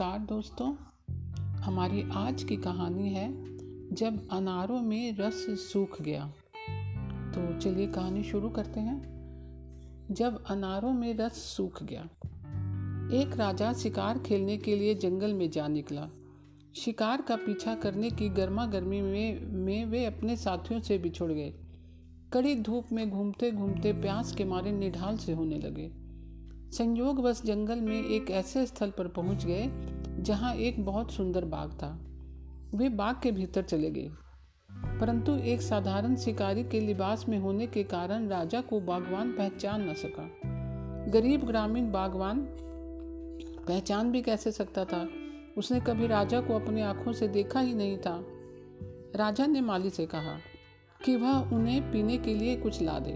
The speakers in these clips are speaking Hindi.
नमस्कार दोस्तों हमारी आज की कहानी है जब अनारों में रस सूख गया। तो चलिए कहानी शुरू करते हैं। जब अनारों में रस सूख गया एक राजा शिकार खेलने के लिए जंगल में जा निकला। शिकार का पीछा करने की गर्मा गर्मी में, में वे अपने साथियों से बिछुड़ गए। कड़ी धूप में घूमते घूमते प्यास के मारे निढाल से होने लगे। संयोग बस जंगल में एक ऐसे स्थल पर पहुँच गए जहाँ एक बहुत सुंदर बाग था। वे बाग के भीतर चले गए। परंतु एक साधारण शिकारी के लिबास में होने के कारण राजा को बागवान पहचान न सका। गरीब ग्रामीण बागवान पहचान भी कैसे सकता था? उसने कभी राजा को अपनी आँखों से देखा ही नहीं था। राजा ने माली से कहा कि वह उन्हें पीने के लिए कुछ ला दे,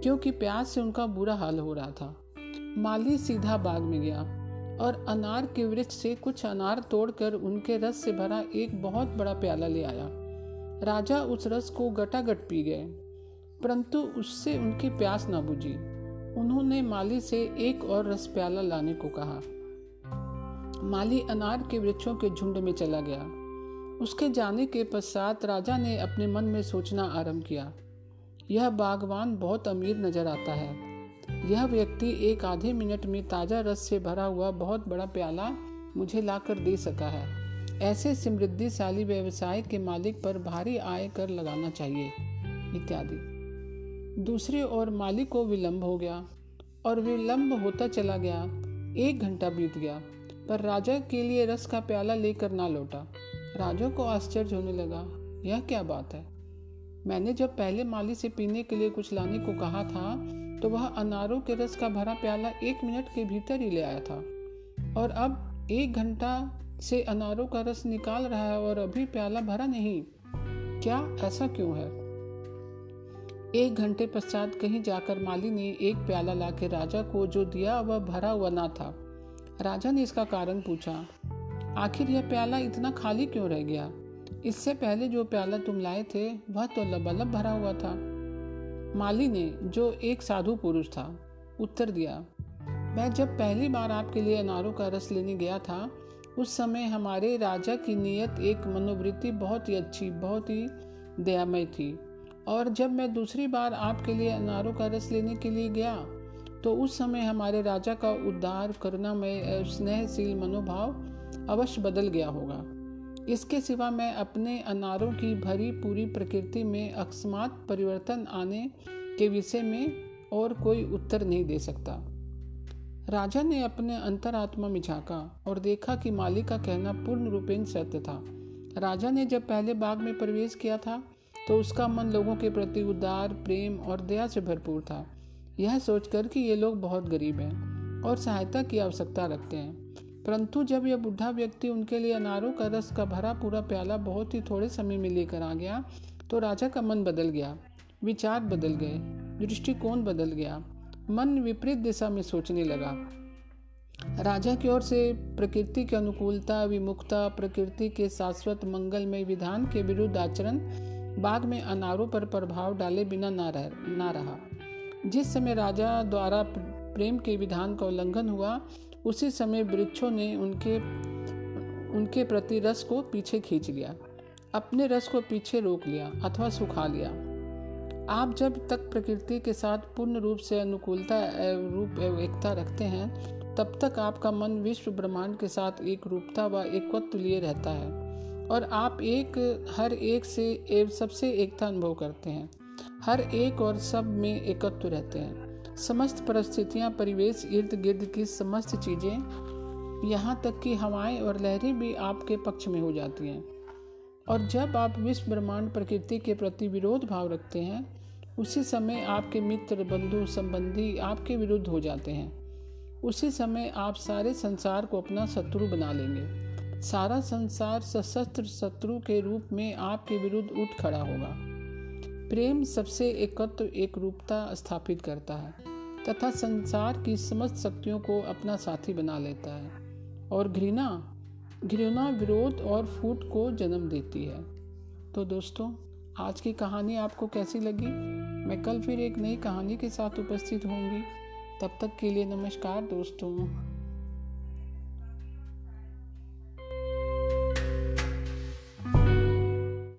क्योंकि प्यास से उनका बुरा हाल हो रहा था। माली सीधा बाग में गया। और अनार के वृक्ष से कुछ अनार तोड़कर उनके रस से भरा एक बहुत बड़ा प्याला ले आया। राजा उस रस को गटागट पी गए, परंतु उससे उनकी प्यास न बुझी। उन्होंने माली से एक और रस प्याला लाने को कहा। माली अनार के वृक्षों के झुंड में चला गया। उसके जाने के पश्चात राजा ने अपने मन में सोचना आरंभ किया। यह बागवान बहुत अमीर नज़र आता है। यह व्यक्ति एक आधे मिनट में ताज़ा रस से भरा हुआ बहुत बड़ा प्याला मुझे लाकर दे सका है। ऐसे समृद्धिशाली व्यवसाय के मालिक पर भारी आय कर लगाना चाहिए, इत्यादि। दूसरे और मालिक को विलंब हो गया और विलंब होता चला गया। एक घंटा बीत गया, पर राजा के लिए रस का प्याला लेकर ना लौटा। राजा को आश्चर्य होने लगा, यह क्या बात है? मैंने जब पहले माली से पीने के लिए कुछ लाने को कहा था तो वह अनारों के रस का भरा प्याला एक मिनट के भीतर ही ले आया था। और अब एक घंटा से अनारों का रस निकाल रहा है और अभी प्याला भरा नहीं। क्या ऐसा क्यों है? एक घंटे पश्चात कहीं जाकर माली ने एक प्याला लाके राजा को जो दिया वह भरा हुआ ना था। राजा ने इसका कारण पूछा, आखिर यह प्याला इतना खाली क्यों रह गया? इससे पहले जो प्याला तुम लाए थे, वह तो लबालब भरा हुआ था। माली ने, जो एक साधु पुरुष था, उत्तर दिया, मैं जब पहली बार आपके लिए अनारों का रस लेने गया था, उस समय हमारे राजा की नीयत एक मनोवृत्ति बहुत ही अच्छी, बहुत ही दयामय थी। और जब मैं दूसरी बार आपके लिए अनारों का रस लेने के लिए गया तो उस समय हमारे राजा का उद्धार, करुणामय स्नेहशील मनोभाव अवश्य बदल गया होगा। इसके सिवा मैं अपने अनारों की भरी पूरी प्रकृति में अकस्मात परिवर्तन आने के विषय में और कोई उत्तर नहीं दे सकता। राजा ने अपने अंतरात्मा में झाँका और देखा कि मालिक का कहना पूर्ण रूपेण सत्य था। राजा ने जब पहले बाग में प्रवेश किया था तो उसका मन लोगों के प्रति उदार, प्रेम और दया से भरपूर था। यह सोचकर कि ये लोग बहुत गरीब हैं और सहायता की आवश्यकता रखते हैं। परंतु जब यह बुढ़ा व्यक्ति उनके लिए अनारों का रस का भरा पूरा प्याला बहुत ही थोड़े समय में लेकर आ गया तो राजा का मन बदल गया, विचार बदल गए, दृष्टिकोण बदल गया, मन विपरीत दिशा में सोचने लगा। राजा की ओर से प्रकृति की अनुकूलता, विमुखता, प्रकृति के शाश्वत मंगलमय विधान के विरुद्ध आचरण बाद में अनारों पर प्रभाव डाले बिना ना रह, ना रहा। जिस समय राजा द्वारा प्रेम के विधान का उल्लंघन हुआ उसी समय वृक्षों ने उनके उनके प्रति रस को पीछे खींच लिया, अपने रस को पीछे रोक लिया अथवा सुखा लिया। आप जब तक प्रकृति के साथ पूर्ण रूप से अनुकूलता रूप एकता रखते हैं, तब तक आपका मन विश्व ब्रह्मांड के साथ एक रूपता व एकत्व लिए रहता है और आप एक, हर एक से सबसे एकता अनुभव करते हैं। हर एक और सब में एकत्व रहते हैं। समस्त परिस्थितियाँ, परिवेश, इर्द गिर्द की समस्त चीज़ें यहाँ तक कि हवाएँ और लहरें भी आपके पक्ष में हो जाती हैं। और जब आप विश्व ब्रह्मांड प्रकृति के प्रति विरोध भाव रखते हैं, उसी समय आपके मित्र, बंधु, संबंधी आपके विरुद्ध हो जाते हैं। उसी समय आप सारे संसार को अपना शत्रु बना लेंगे। सारा संसार सशस्त्र शत्रु के रूप में आपके विरुद्ध उठ खड़ा होगा। प्रेम सबसे एकत्व एक रूपता स्थापित करता है, तथा संसार की समस्त शक्तियों को अपना साथी बना लेता है, और घृणा घृणा विरोध और फूट को जन्म देती है। तो दोस्तों, आज की कहानी आपको कैसी लगी? मैं कल फिर एक नई कहानी के साथ उपस्थित होंगी। तब तक के लिए नमस्कार दोस्तों।